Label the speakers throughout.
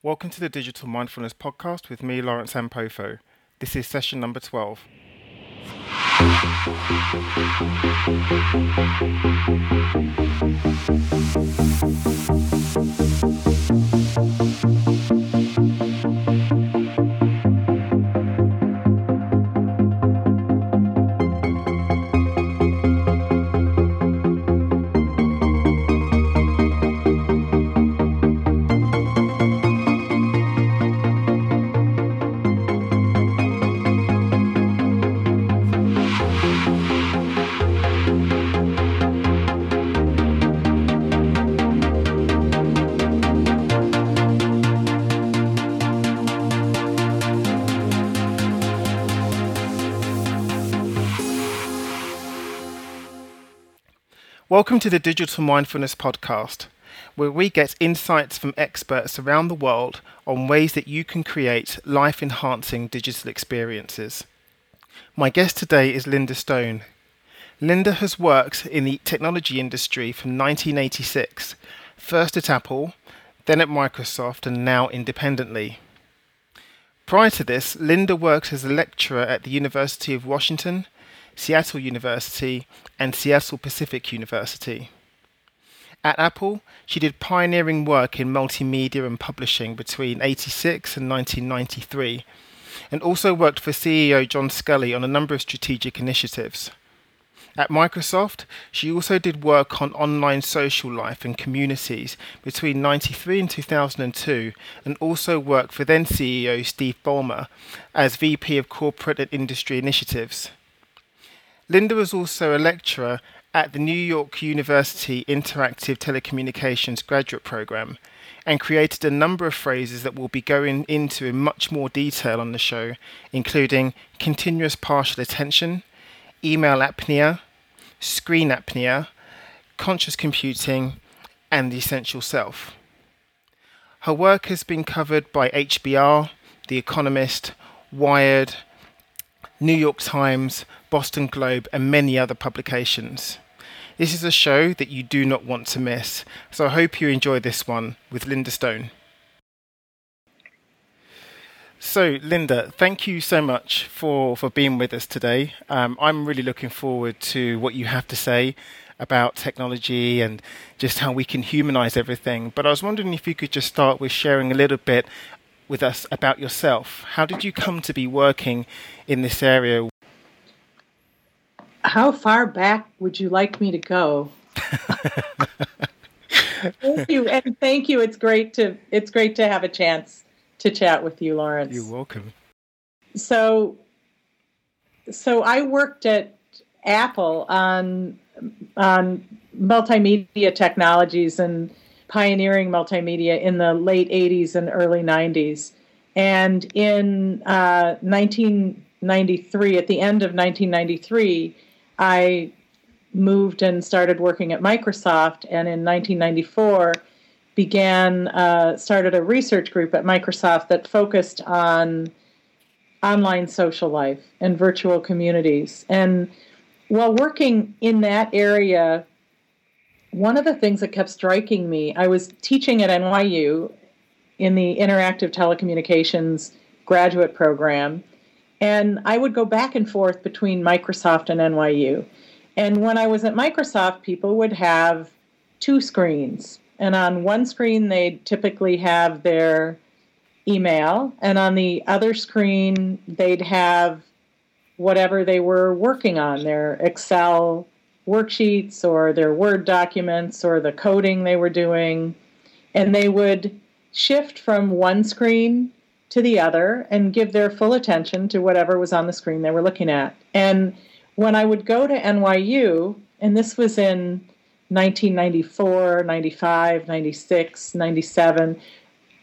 Speaker 1: Welcome to the Digital Mindfulness Podcast with me, Lawrence Ampofo. This is session number 12. Welcome to the Digital Mindfulness Podcast, where we get insights from experts around the world on ways that you can create life enhancing digital experiences. My guest today is Linda Stone. Linda has worked in the technology industry from 1986, first at Apple, then at Microsoft, and now independently. Prior to this, Linda worked as a lecturer at the University of Washington Seattle University, and Seattle Pacific University. At Apple, she did pioneering work in multimedia and publishing between 86 and 1993, and also worked for CEO John Sculley on a number of strategic initiatives. At Microsoft, she also did work on online social life and communities between 93 and 2002, and also worked for then CEO Steve Ballmer as VP of Corporate and Industry Initiatives. Linda was also a lecturer at the New York University Interactive Telecommunications graduate program and created a number of phrases that we'll be going into in much more detail on the show, including continuous partial attention, email apnea, screen apnea, conscious computing, and the essential self. Her work has been covered by HBR, The Economist, Wired, New York Times, Boston Globe, and many other publications. This is a show that you do not want to miss, so I hope you enjoy this one with Linda Stone. So, Linda, thank you so much for, for being with us today. Um, I'm really looking forward to what you have to say about technology and just how we can humanize everything. But I was wondering if you could just start with sharing a little bit with us about yourself. How did you come to be working in this area?
Speaker 2: How far back would you like me to go? thank you, and thank you. It's great to it's great to have a chance to chat with you, Lawrence.
Speaker 1: You're welcome.
Speaker 2: So, so I worked at Apple on on multimedia technologies and pioneering multimedia in the late 80s and early 90s. And in uh, 1993, at the end of 1993, I moved and started working at Microsoft. And in 1994, began uh, started a research group at Microsoft that focused on online social life and virtual communities. And while working in that area, one of the things that kept striking me, I was teaching at NYU in the Interactive Telecommunications graduate program, and I would go back and forth between Microsoft and NYU. And when I was at Microsoft, people would have two screens. And on one screen, they'd typically have their email, and on the other screen, they'd have whatever they were working on their Excel worksheets or their Word documents or the coding they were doing. And they would shift from one screen to the other and give their full attention to whatever was on the screen they were looking at. And when I would go to NYU, and this was in 1994, 95, 96, 97,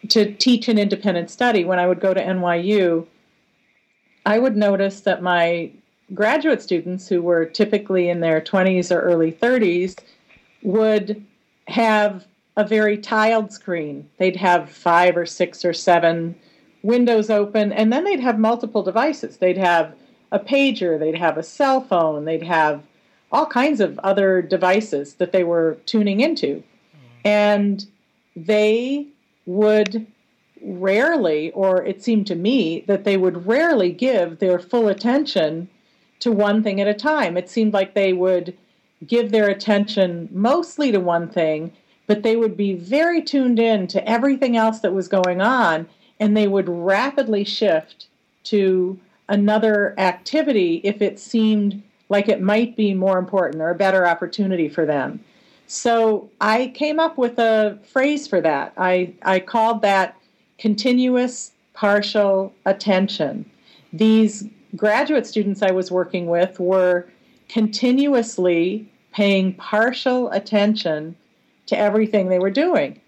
Speaker 2: to teach an independent study, when I would go to NYU, I would notice that my graduate students who were typically in their 20s or early 30s would have a very tiled screen. They'd have five or six or seven windows open, and then they'd have multiple devices. They'd have a pager, they'd have a cell phone, they'd have all kinds of other devices that they were tuning into. And they would rarely, or it seemed to me that they would rarely give their full attention to one thing at a time. It seemed like they would give their attention mostly to one thing, but they would be very tuned in to everything else that was going on, and they would rapidly shift to another activity if it seemed like it might be more important or a better opportunity for them. So I came up with a phrase for that. I, I called that continuous partial attention. These graduate students I was working with were continuously paying partial attention to everything they were doing.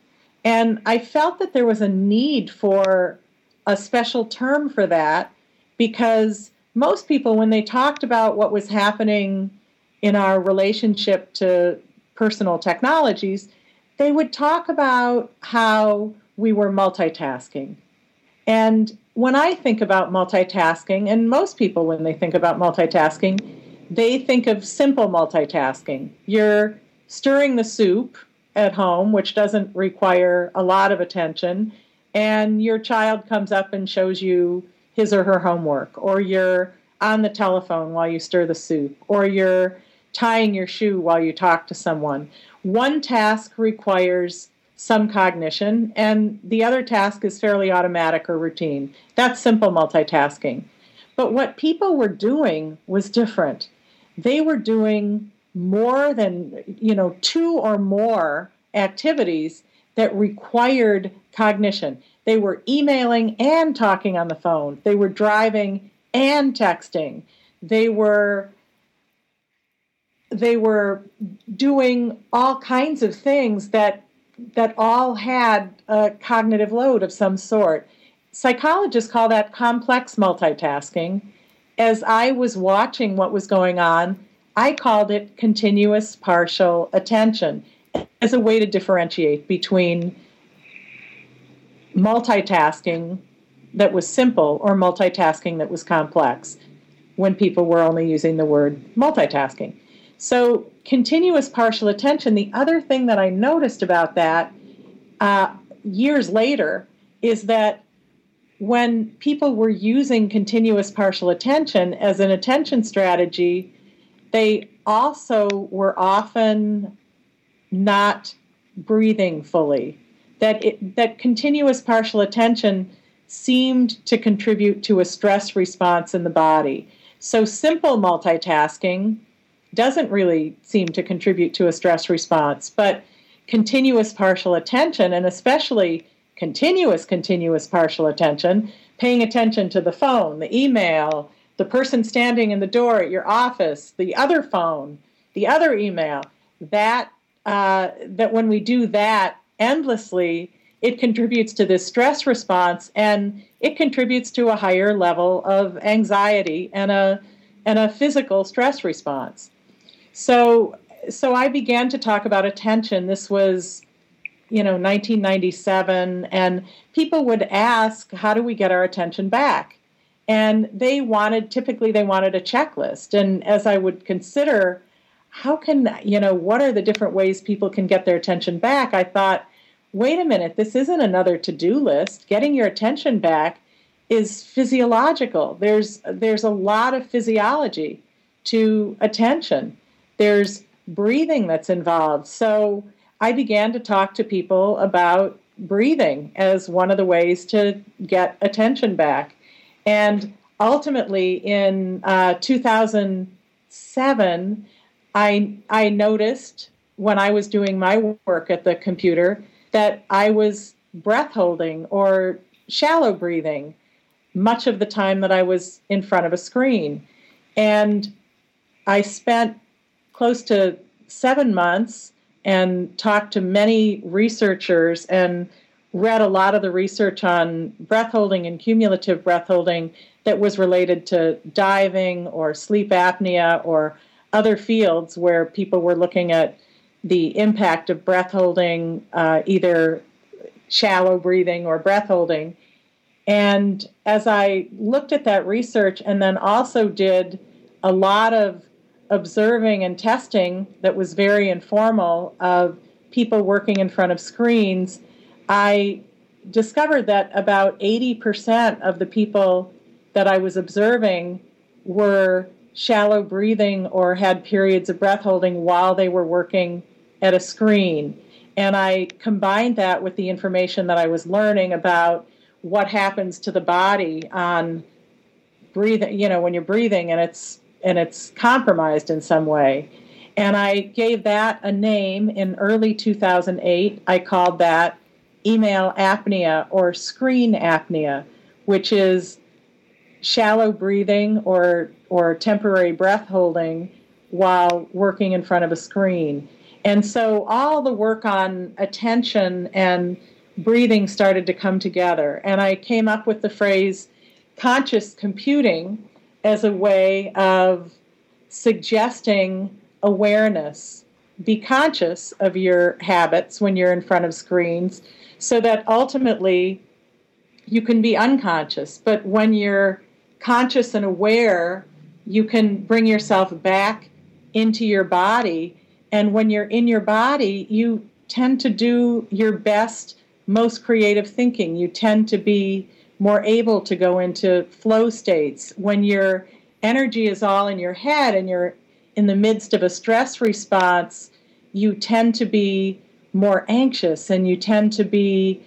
Speaker 2: And I felt that there was a need for a special term for that because most people, when they talked about what was happening in our relationship to personal technologies, they would talk about how we were multitasking. And when I think about multitasking, and most people, when they think about multitasking, they think of simple multitasking. You're stirring the soup at home, which doesn't require a lot of attention, and your child comes up and shows you his or her homework, or you're on the telephone while you stir the soup, or you're tying your shoe while you talk to someone. One task requires some cognition, and the other task is fairly automatic or routine. That's simple multitasking. But what people were doing was different. They were doing more than, you know, two or more activities that required cognition. They were emailing and talking on the phone. They were driving and texting. They were they were doing all kinds of things that that all had a cognitive load of some sort. Psychologists call that complex multitasking. As I was watching what was going on, I called it continuous partial attention as a way to differentiate between multitasking that was simple or multitasking that was complex when people were only using the word multitasking. So, continuous partial attention, the other thing that I noticed about that uh, years later is that when people were using continuous partial attention as an attention strategy, they also were often not breathing fully. That it, that continuous partial attention seemed to contribute to a stress response in the body. So simple multitasking doesn't really seem to contribute to a stress response. But continuous partial attention, and especially continuous, continuous partial attention, paying attention to the phone, the email, the person standing in the door at your office, the other phone, the other email, that uh, that when we do that endlessly, it contributes to this stress response and it contributes to a higher level of anxiety and a and a physical stress response. So so I began to talk about attention. This was you know 1997 and people would ask how do we get our attention back? And they wanted typically they wanted a checklist. And as i would consider how can you know what are the different ways people can get their attention back i thought wait a minute this isn't another to-do list. Getting your attention back is physiological. There's there's a lot of physiology to attention there's breathing that's involved. So I began to talk to people about breathing as one of the ways to get attention back. And ultimately, in uh, 2007, I, I noticed when I was doing my work at the computer that I was breath holding or shallow breathing much of the time that I was in front of a screen. And I spent close to seven months and talked to many researchers and read a lot of the research on breath holding and cumulative breath holding that was related to diving or sleep apnea or other fields where people were looking at the impact of breath holding, uh, either shallow breathing or breath holding. And as I looked at that research and then also did a lot of observing and testing that was very informal of people working in front of screens, I discovered that about 80% of the people that I was observing were shallow breathing or had periods of breath holding while they were working at a screen. And I combined that with the information that I was learning about what happens to the body on breathing, you know, when you're breathing and it's and it's compromised in some way. And I gave that a name in early 2008. I called that email apnea or screen apnea, which is shallow breathing or or temporary breath holding while working in front of a screen. And so all the work on attention and breathing started to come together. And I came up with the phrase conscious computing as a way of suggesting awareness. Be conscious of your habits when you're in front of screens so that ultimately you can be unconscious. But when you're conscious and aware, you can bring yourself back into your body. And when you're in your body, you tend to do your best most creative thinking. You tend to be more able to go into flow states. When your energy is all in your head and you're in the midst of a stress response, you tend to be more anxious and you tend to be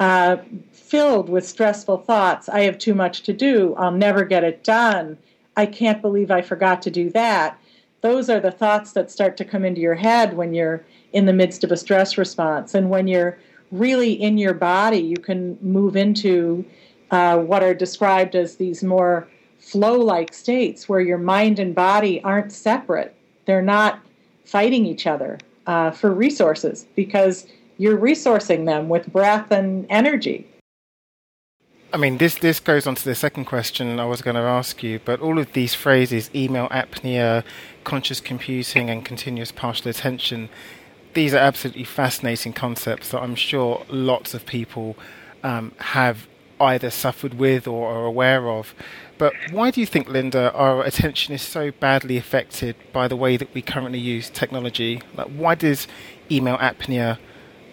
Speaker 2: uh, filled with stressful thoughts. I have too much to do. I'll never get it done. I can't believe I forgot to do that. Those are the thoughts that start to come into your head when you're in the midst of a stress response. And when you're really in your body, you can move into uh, what are described as these more flow like states where your mind and body aren't separate. They're not fighting each other uh, for resources because you're resourcing them with breath and energy.
Speaker 1: I mean, this this goes on to the second question I was going to ask you, but all of these phrases, email apnea, conscious computing, and continuous partial attention, these are absolutely fascinating concepts that I'm sure lots of people um, have either suffered with or are aware of. But why do you think, Linda, our attention is so badly affected by the way that we currently use technology? Like, why does email apnea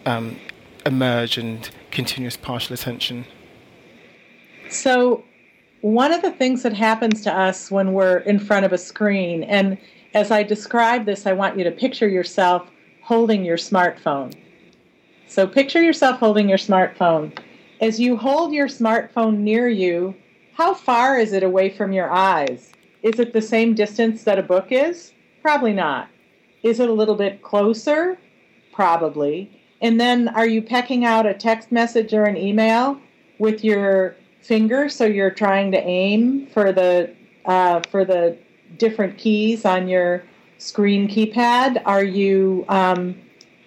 Speaker 1: um, emerge and continuous partial attention?
Speaker 2: So, one of the things that happens to us when we're in front of a screen, and as I describe this, I want you to picture yourself holding your smartphone. So picture yourself holding your smartphone. As you hold your smartphone near you, how far is it away from your eyes? Is it the same distance that a book is? Probably not. Is it a little bit closer? Probably. And then are you pecking out a text message or an email with your finger so you're trying to aim for the uh, for the different keys on your screen keypad? Are you um,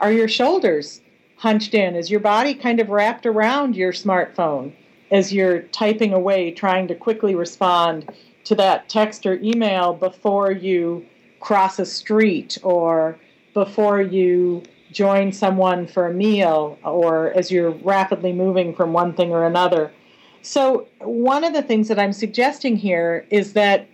Speaker 2: are your shoulders hunched in? Is your body kind of wrapped around your smartphone as you're typing away, trying to quickly respond to that text or email before you cross a street or before you join someone for a meal or as you're rapidly moving from one thing or another? So, one of the things that I'm suggesting here is that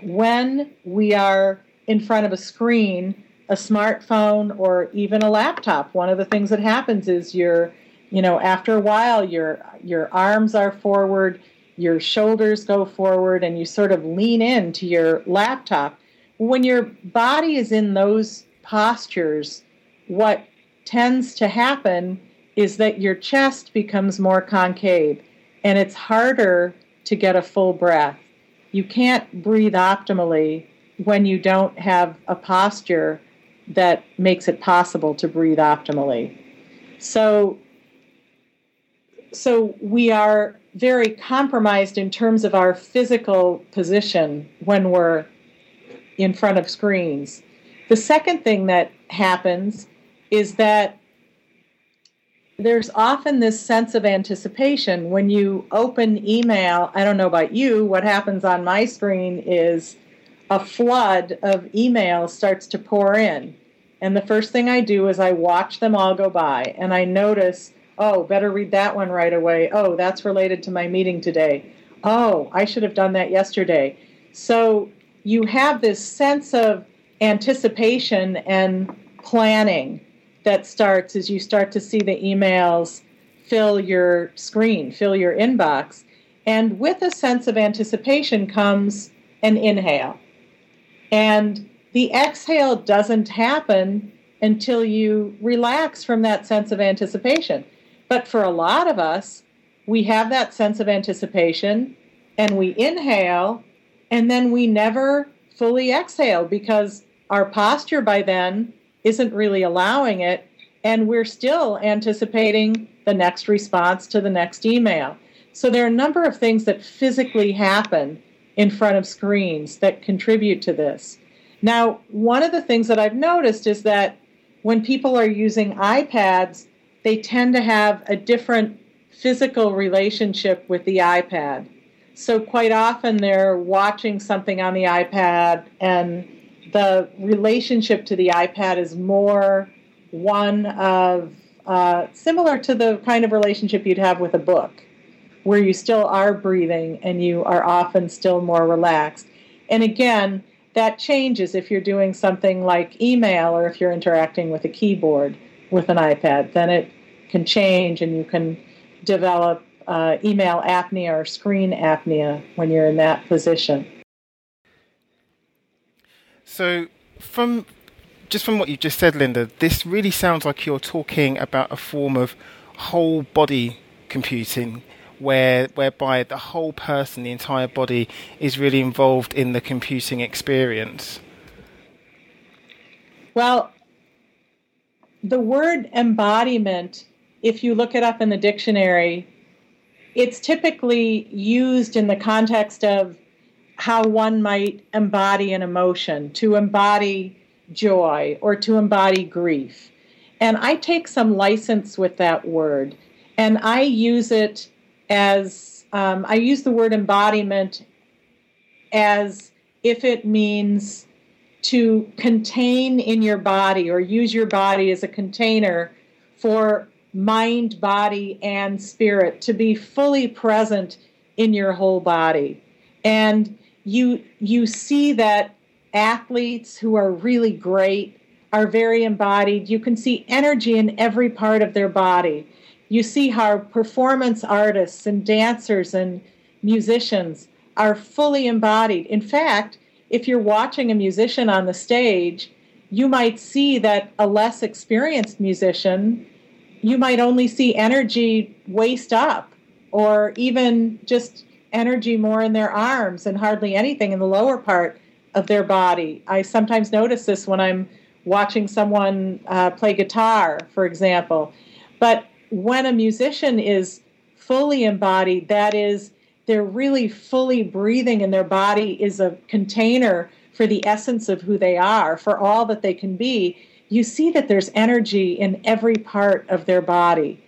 Speaker 2: when we are in front of a screen, a smartphone, or even a laptop, one of the things that happens is you're, you know, after a while, your your arms are forward, your shoulders go forward, and you sort of lean into your laptop. When your body is in those postures, what tends to happen is that your chest becomes more concave and it's harder to get a full breath. You can't breathe optimally when you don't have a posture that makes it possible to breathe optimally. So, so we are very compromised in terms of our physical position when we're in front of screens. The second thing that happens is that there's often this sense of anticipation when you open email. I don't know about you, what happens on my screen is a flood of emails starts to pour in. And the first thing I do is I watch them all go by and I notice, oh, better read that one right away. Oh, that's related to my meeting today. Oh, I should have done that yesterday. So you have this sense of anticipation and planning that starts as you start to see the emails fill your screen, fill your inbox. And with a sense of anticipation comes an inhale. And the exhale doesn't happen until you relax from that sense of anticipation. But for a lot of us, we have that sense of anticipation and we inhale and then we never fully exhale because our posture by then isn't really allowing it and we're still anticipating the next response to the next email. So there are a number of things that physically happen in front of screens that contribute to this. Now, one of the things that I've noticed is that when people are using iPads, they tend to have a different physical relationship with the iPad. So, quite often they're watching something on the iPad, and the relationship to the iPad is more one of uh, similar to the kind of relationship you'd have with a book, where you still are breathing and you are often still more relaxed. And again, that changes if you're doing something like email or if you're interacting with a keyboard with an iPad. Then it can change and you can develop uh, email apnea or screen apnea when you're in that position.
Speaker 1: So, from just from what you just said, Linda, this really sounds like you're talking about a form of whole body computing, where whereby the whole person, the entire body, is really involved in the computing experience.
Speaker 2: Well, the word embodiment, if you look it up in the dictionary, it's typically used in the context of how one might embody an emotion, to embody joy or to embody grief. And I take some license with that word and I use it as um, I use the word embodiment as if it means to contain in your body or use your body as a container for mind, body, and spirit to be fully present in your whole body. And you you see that athletes who are really great are very embodied. You can see energy in every part of their body. You see how performance artists and dancers and musicians are fully embodied. In fact, if you're watching a musician on the stage, you might see that a less experienced musician, you might only see energy waist up or even just energy more in their arms and hardly anything in the lower part of their body. I sometimes notice this when I'm watching someone uh, play guitar, for example. But when a musician is fully embodied, that is, they're really fully breathing, and their body is a container for the essence of who they are, for all that they can be. You see that there's energy in every part of their body.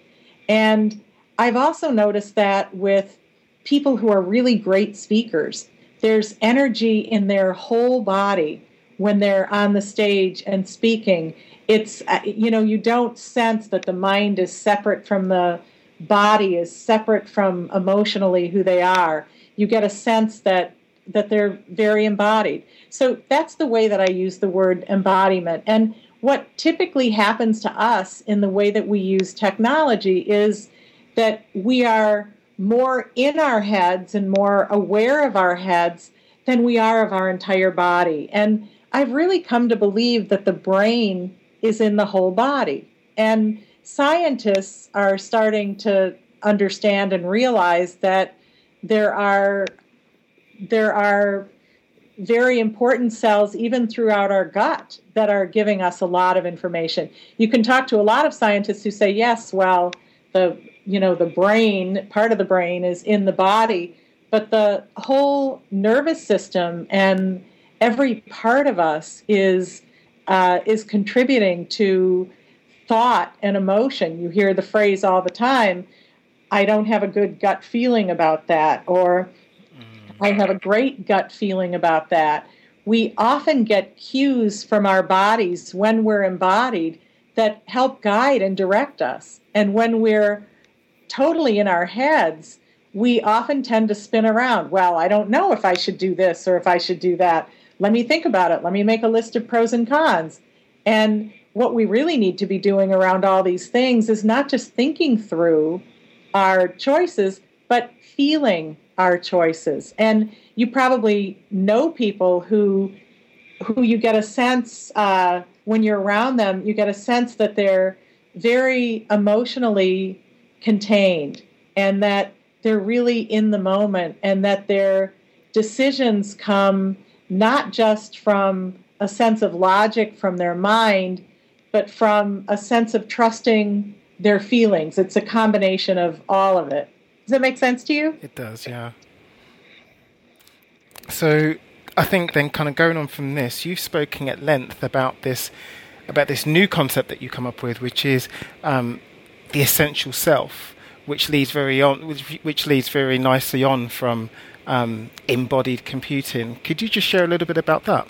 Speaker 2: And I've also noticed that with people who are really great speakers there's energy in their whole body when they're on the stage and speaking. It's, uh, you know, you don't sense that the mind is separate from the body, is separate from emotionally who they are. You get a sense that that they're very embodied. So that's the way that I use the word embodiment. And what typically happens to us in the way that we use technology is that we are more in our heads and more aware of our heads than we are of our entire body. And I've really come to believe that the brain is in the whole body. And scientists are starting to understand and realize that there are there are very important cells even throughout our gut that are giving us a lot of information. You can talk to a lot of scientists who say, yes, well, the you know the brain part of the brain is in the body but the whole nervous system and every part of us is uh, is contributing to thought and emotion you hear the phrase all the time i don't have a good gut feeling about that or mm. i have a great gut feeling about that we often get cues from our bodies when we're embodied that help guide and direct us and when we're totally in our heads, we often tend to spin around. Well, I don't know if I should do this or if I should do that. Let me think about it. Let me make a list of pros and cons. And what we really need to be doing around all these things is not just thinking through our choices, but feeling our choices. And you probably know people who who you get a sense uh, when you're around them, you get a sense that they're very emotionally contained and that they're really in the moment and that their decisions come not just from a sense of logic from their mind, but from a sense of trusting their feelings. It's a combination of all of it. Does that make sense to you?
Speaker 1: It does, yeah. So I think then kind of going on from this, you've spoken at length about this about this new concept that you come up with, which is um, the essential self, which leads very on, which, which leads very nicely on from um, embodied computing. Could you just share a little bit about that?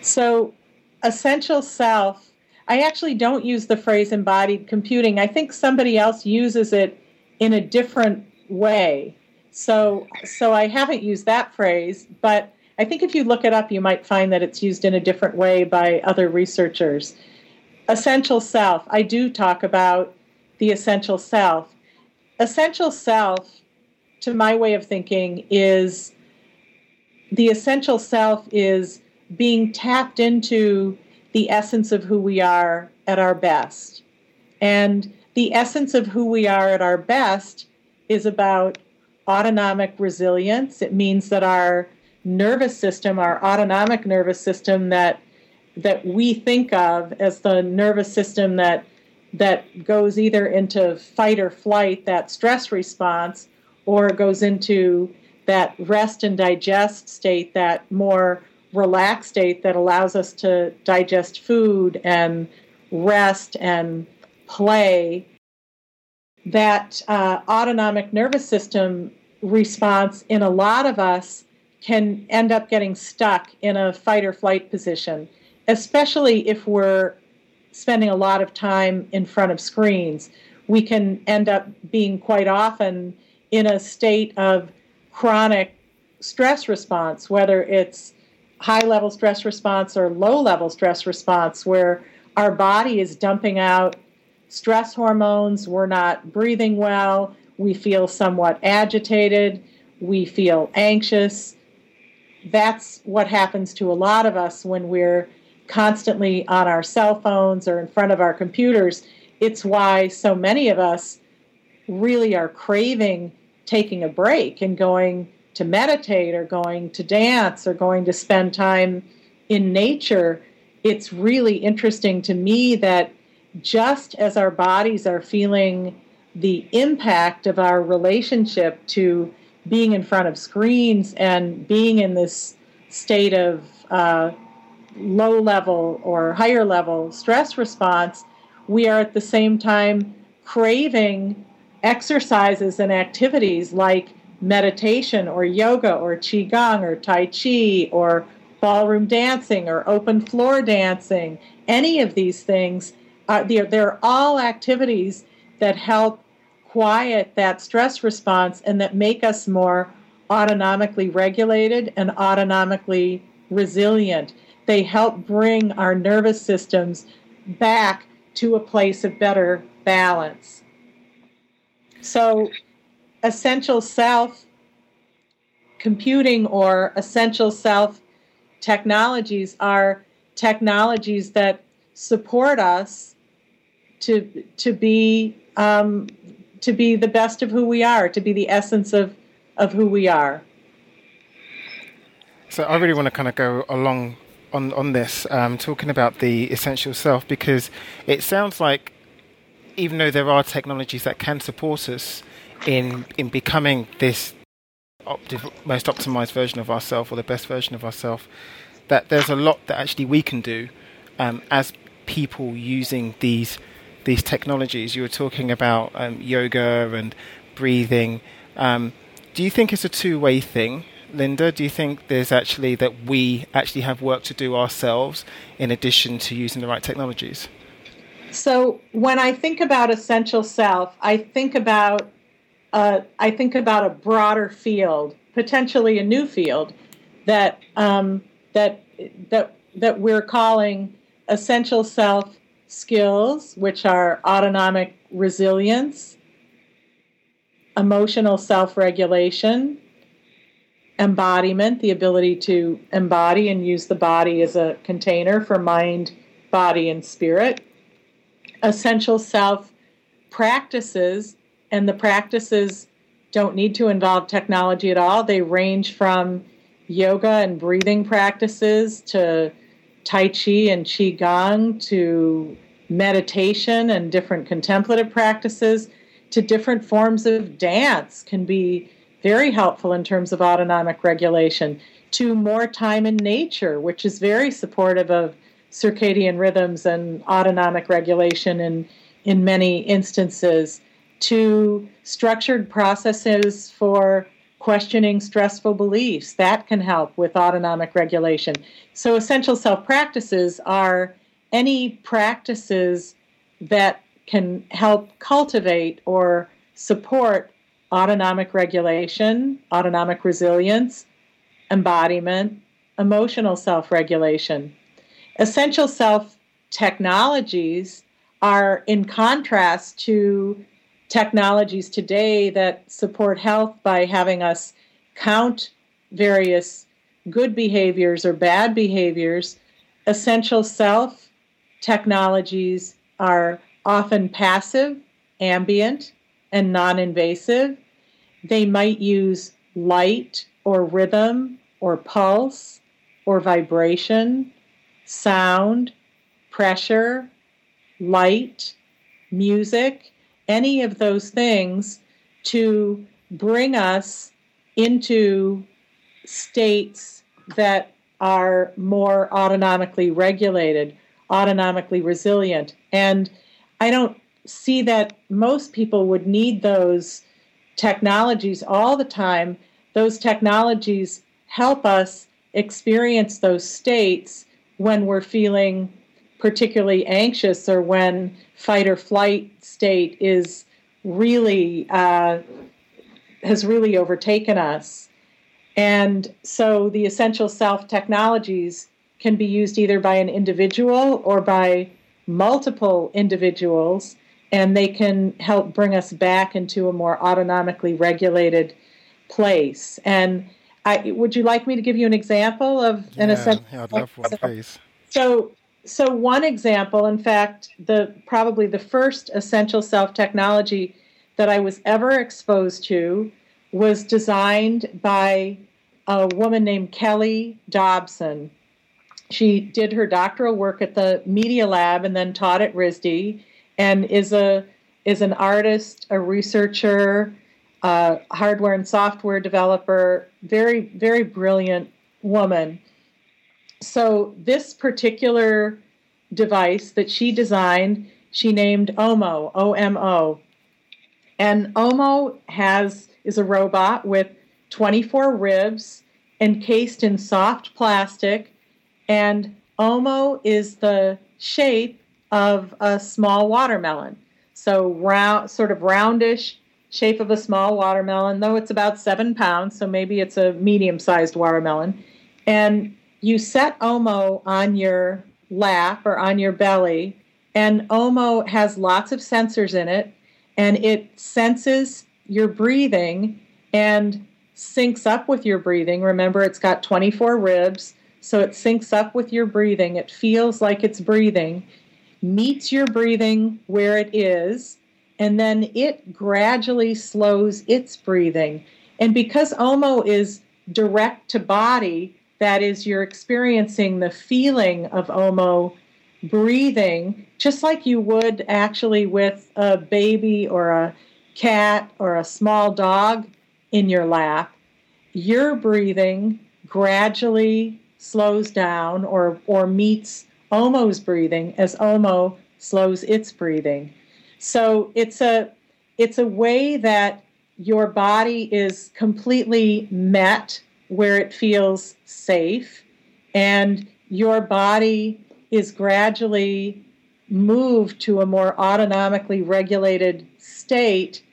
Speaker 2: So, essential self, I actually don't use the phrase embodied computing. I think somebody else uses it in a different way. So, so I haven't used that phrase, but I think if you look it up, you might find that it's used in a different way by other researchers. Essential self, I do talk about the essential self. Essential self, to my way of thinking, is the essential self is being tapped into the essence of who we are at our best. And the essence of who we are at our best is about autonomic resilience. It means that our nervous system, our autonomic nervous system that that we think of as the nervous system that that goes either into fight or flight, that stress response, or goes into that rest and digest state, that more relaxed state that allows us to digest food and rest and play, that uh, autonomic nervous system response in a lot of us can end up getting stuck in a fight or flight position, especially if we're spending a lot of time in front of screens. We can end up being quite often in a state of chronic stress response, whether it's high level stress response or low level stress response, where our body is dumping out stress hormones, we're not breathing well, we feel somewhat agitated, we feel anxious. That's what happens to a lot of us when we're constantly on our cell phones or in front of our computers. It's why so many of us really are craving taking a break and going to meditate or going to dance or going to spend time in nature, it's really interesting to me that just as our bodies are feeling the impact of our relationship to being in front of screens and being in this state of uh, low level or higher level stress response, we are at the same time craving exercises and activities like meditation or yoga or qigong or tai chi or ballroom dancing or open floor dancing. Any of these things uh, they're, they're all activities that help quiet that stress response and that make us more autonomically regulated and autonomically resilient. They help bring our nervous systems back to a place of better balance so essential self computing or essential self technologies are technologies that support us to to be um, to be the best of who we are, to be the essence of of who we are.
Speaker 1: So I really want to kind of go along on on this, um, talking about the essential self, because it sounds like even though there are technologies that can support us in in becoming this opti- most optimized version of ourselves or the best version of ourselves, that there's a lot that actually we can do um, as people using these these technologies. You were talking about um, yoga and breathing. Um, do you think it's a two way thing? Linda, do you think there's actually that we actually have work to do ourselves in addition to using the right technologies?
Speaker 2: So when I think about essential self, I think about uh, I think about a broader field, potentially a new field that um, that that that we're calling essential self skills, which are autonomic resilience, emotional self regulation, embodiment, the ability to embody and use the body as a container for mind, body, and spirit, essential self practices, and the practices don't need to involve technology at all. They range from yoga and breathing practices to Tai Chi and Qigong to meditation and different contemplative practices to different forms of dance can be very helpful in terms of autonomic regulation to more time in nature which is very supportive of circadian rhythms and autonomic regulation in in many instances to structured processes for questioning stressful beliefs. That can help with autonomic regulation. So, essential self practices are any practices that can help cultivate or support autonomic regulation, autonomic resilience, embodiment, emotional self regulation. Essential self technologies are in contrast to technologies today that support health by having us count various good behaviors or bad behaviors. Essential self technologies are often passive, ambient, and non invasive. They might use light or rhythm or pulse or vibration, sound, pressure, light, music, any of those things to bring us into states that are more autonomically regulated, autonomically resilient. And I don't see that most people would need those technologies all the time. Those technologies help us experience those states when we're feeling particularly anxious or when fight or flight state is really uh, has really overtaken us. And so the essential self technologies can be used either by an individual or by multiple individuals, and they can help bring us back into a more autonomically regulated place. And I, would you like me to give you an example of an
Speaker 1: yeah,
Speaker 2: essential?
Speaker 1: Yeah, I'd love one, please.
Speaker 2: So so one example, in fact, the probably the first essential self technology that I was ever exposed to was designed by a woman named Kelly Dobson. She did her doctoral work at the Media Lab and then taught at RISD and is a is an artist, a researcher, a hardware and software developer, very very brilliant woman so this particular device that she designed, she named Omo, O M O. And Omo has is a robot with 24 ribs encased in soft plastic and Omo is the shape of a small watermelon. So round sort of roundish shape of a small watermelon, though it's about seven pounds, so maybe it's a medium-sized watermelon. And you set Omo on your lap or on your belly, and Omo has lots of sensors in it, and it senses your breathing and syncs up with your breathing. Remember, it's got 24 ribs, so it syncs up with your breathing. It feels like it's breathing, meets your breathing where it is, and then it gradually slows its breathing. And because Omo is direct to body, that is, you're experiencing the feeling of Omo breathing, just like you would actually with a baby or a cat or a small dog in your lap. Your breathing gradually slows down or, or meets Omo's breathing as Omo slows its breathing. So it's a it's a way that your body is completely met where it feels safe and your body is gradually moved to a more autonomically regulated state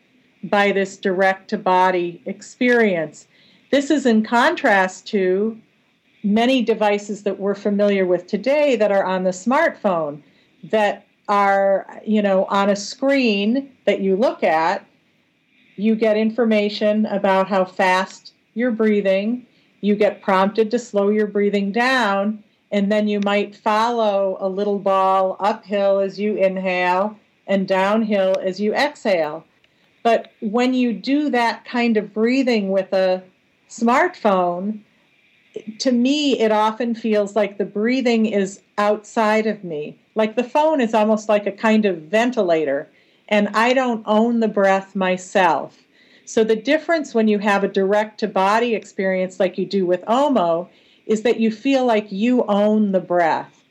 Speaker 2: by this direct to body experience. This is in contrast to many devices that we're familiar with today that are on the smartphone that are, you know, on a screen that you look at. You get information about how fast you're breathing. You get prompted to slow your breathing down, and then you might follow a little ball uphill as you inhale and downhill as you exhale. But when you do that kind of breathing with a smartphone, to me, it often feels like the breathing is outside of me. Like the phone is almost like a kind of ventilator, and I don't own the breath myself. So, the difference when you have a direct to body experience like you do with OMO is that you feel like you own the breath.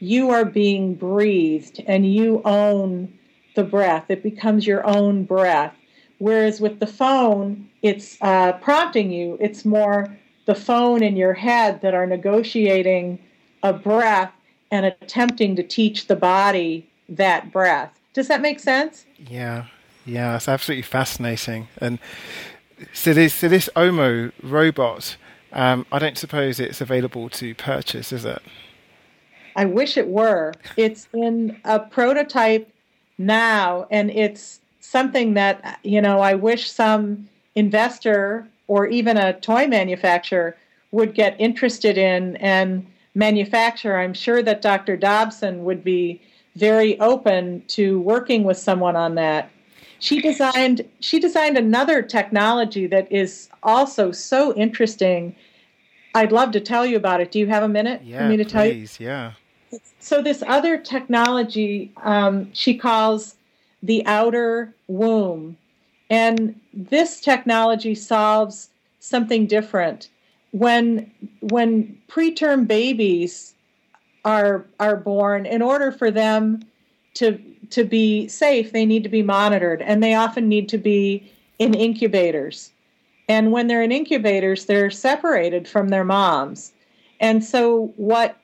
Speaker 2: You are being breathed and you own the breath. It becomes your own breath. Whereas with the phone, it's uh, prompting you, it's more the phone in your head that are negotiating a breath and attempting to teach the body that breath. Does that make sense?
Speaker 1: Yeah, yeah, it's absolutely fascinating. And so this, so this Omo robot, um, I don't suppose it's available to purchase, is it?
Speaker 2: I wish it were. It's in a prototype now, and it's something that you know I wish some investor or even a toy manufacturer would get interested in and manufacture. I'm sure that Dr. Dobson would be very open to working with someone on that. She designed she designed another technology that is also so interesting. I'd love to tell you about it. Do you have a minute
Speaker 1: yeah,
Speaker 2: for me to
Speaker 1: please,
Speaker 2: tell you?
Speaker 1: Yeah.
Speaker 2: So this other technology um, she calls the outer womb, and this technology solves something different. When when preterm babies are are born, in order for them to to be safe, they need to be monitored, and they often need to be in incubators. And when they're in incubators, they're separated from their moms. And so what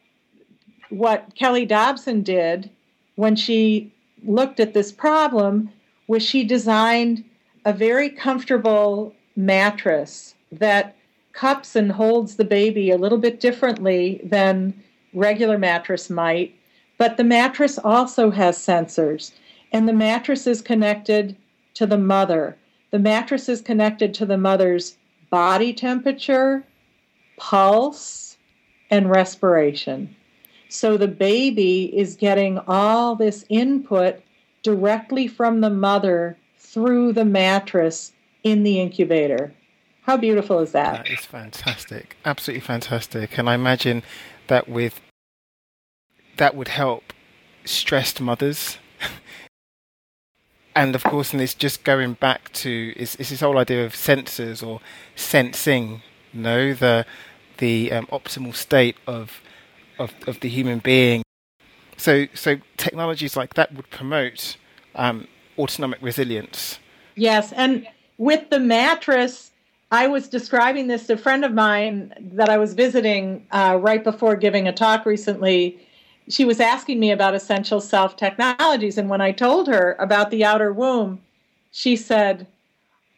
Speaker 2: what Kelly Dobson did when she looked at this problem was she designed a very comfortable mattress that cups and holds the baby a little bit differently than regular mattress might but the mattress also has sensors, and the mattress is connected to the mother. The mattress is connected to the mother's body temperature, pulse, and respiration. So the baby is getting all this input directly from the mother through the mattress in the incubator. How beautiful is that?
Speaker 1: That is fantastic. Absolutely fantastic. And I imagine that with that would help stressed mothers. and of course, and it's just going back to is, is this whole idea of sensors or sensing, you know, the the um, optimal state of, of of the human being. So so technologies like that would promote um, autonomic resilience.
Speaker 2: Yes, and with the mattress, I was describing this to a friend of mine that I was visiting uh, right before giving a talk recently she was asking me about essential self technologies. And when I told her about the outer womb, she said,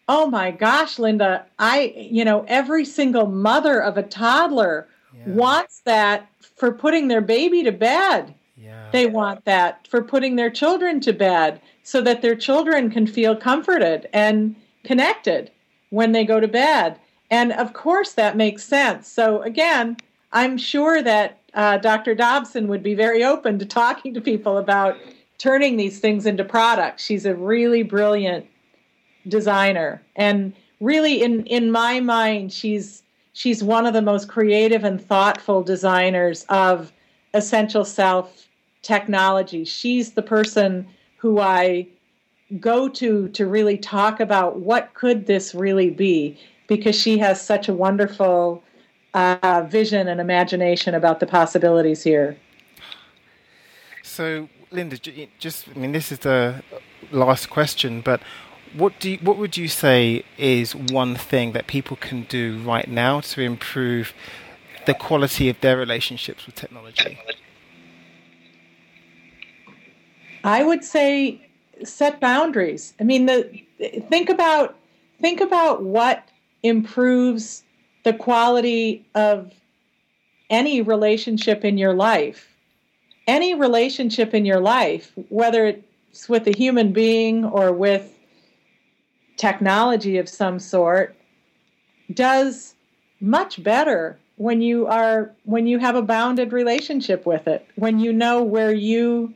Speaker 2: Oh my gosh, Linda, I, you know, every single mother of a toddler yeah. wants that for putting their baby to bed. Yeah. They want that for putting their children to bed so that their children can feel comforted and connected when they go to bed. And of course, that makes sense. So, again, I'm sure that uh, Dr. Dobson would be very open to talking to people about turning these things into products. She's a really brilliant designer, and really, in in my mind, she's she's one of the most creative and thoughtful designers of essential self technology. She's the person who I go to to really talk about what could this really be because she has such a wonderful uh, vision and imagination about the possibilities here.
Speaker 1: So, Linda, just I mean, this is the last question, but what do you, what would you say is one thing that people can do right now to improve the quality of their relationships with technology?
Speaker 2: I would say set boundaries. I mean, the think about think about what improves the quality of any relationship in your life, any relationship in your life, whether it's with a human being or with technology of some sort, does much better when you are when you have a bounded relationship with it when you know where you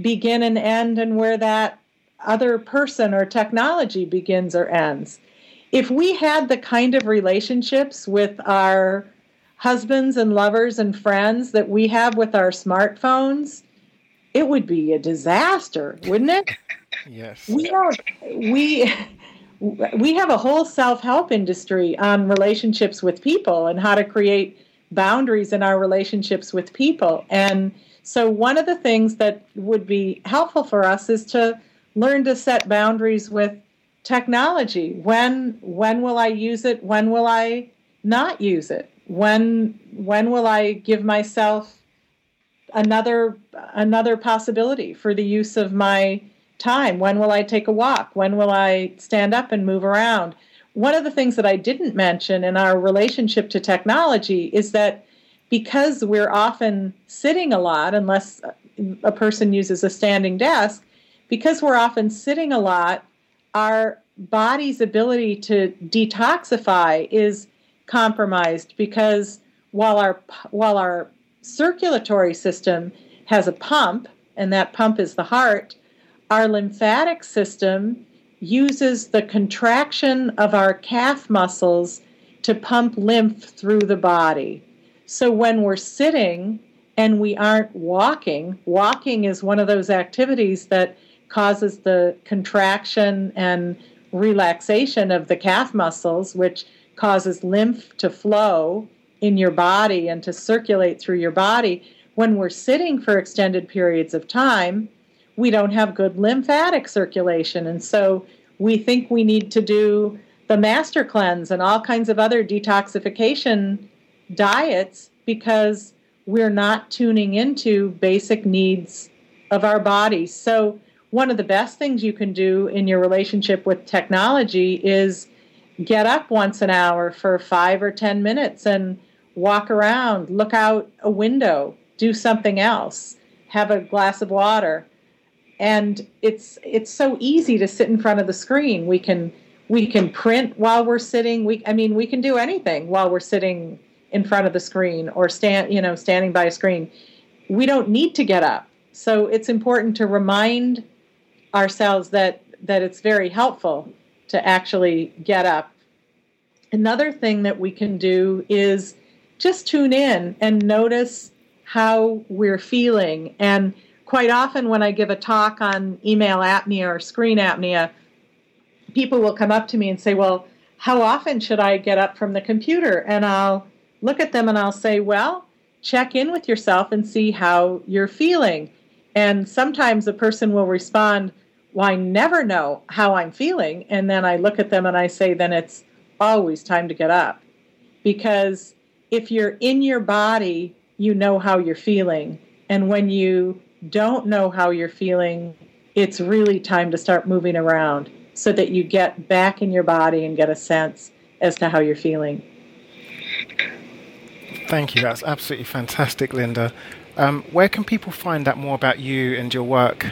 Speaker 2: begin and end and where that other person or technology begins or ends. If we had the kind of relationships with our husbands and lovers and friends that we have with our smartphones it would be a disaster wouldn't it?
Speaker 1: Yes.
Speaker 2: We don't we we have a whole self-help industry on relationships with people and how to create boundaries in our relationships with people. And so one of the things that would be helpful for us is to learn to set boundaries with technology when when will i use it when will i not use it when when will i give myself another another possibility for the use of my time? When will I take a walk? When will I stand up and move around? One of the things that I didn't mention in our relationship to technology is that because we're often sitting a lot, unless a person uses a standing desk, because we're often sitting a lot, our body's ability to detoxify is compromised because while our while our circulatory system has a pump and that pump is the heart our lymphatic system uses the contraction of our calf muscles to pump lymph through the body. So when we're sitting and we aren't walking, walking is one of those activities that causes the contraction and relaxation of the calf muscles, which causes lymph to flow in your body and to circulate through your body. When we're sitting for extended periods of time, we don't have good lymphatic circulation. And so we think we need to do the master cleanse and all kinds of other detoxification diets because we're not tuning into basic needs of our bodies. So, one of the best things you can do in your relationship with technology is get up once an hour for five or 10 minutes and walk around, look out a window, do something else, have a glass of water. And it's it's so easy to sit in front of the screen. We can we can print while we're sitting. We i mean we can do anything while we're sitting in front of the screen or stand you know standing by a screen. We don't need to get up. So it's important to remind ourselves that that it's very helpful to actually get up. Another thing that we can do is just tune in and notice how we're feeling. And quite often when I give a talk on email apnea or screen apnea, uh, people will come up to me and say, Well, how often should I get up from the computer? And I'll look at them and I'll say, Well, check in with yourself and see how you're feeling. And sometimes a person will respond, Well, I never know how I'm feeling. And then I look at them and I say, Then it's always time to get up. Because if you're in your body, you know how you're feeling. And when you don't know how you're feeling, it's really time to start moving around so that you get back in your body and get a sense as to how you're feeling.
Speaker 1: Thank you. That's absolutely fantastic, Linda. Um, where can people find out more about you and your work?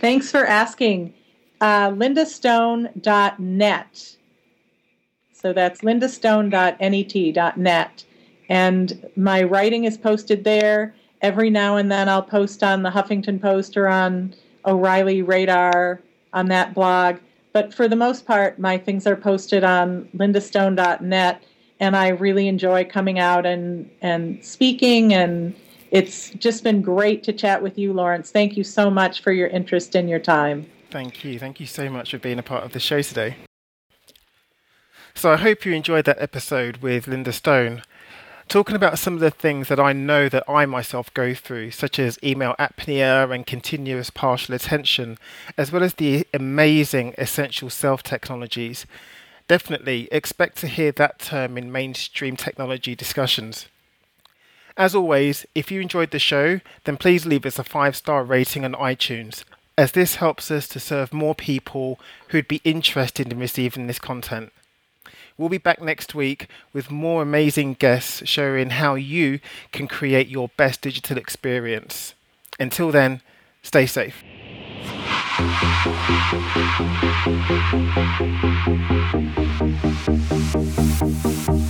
Speaker 2: Thanks for asking. Uh, lindastone.net. So that's lindastone.net. And my writing is posted there every now and then I'll post on the Huffington Post or on O'Reilly Radar on that blog. But for the most part, my things are posted on lindastone.net, and I really enjoy coming out and, and speaking. And it's just been great to chat with you, Lawrence. Thank you so much for your interest and your time.
Speaker 1: Thank you. Thank you so much for being a part of the show today. So I hope you enjoyed that episode with Linda Stone talking about some of the things that I know that I myself go through, such as email apnea and continuous partial attention, as well as the amazing essential self technologies. Definitely expect to hear that term in mainstream technology discussions. As always, if you enjoyed the show, then please leave us a five star rating on iTunes, as this helps us to serve more people who'd be interested in receiving this content. We'll be back next week with more amazing guests showing how you can create your best digital experience. Until then, stay safe. Thank you.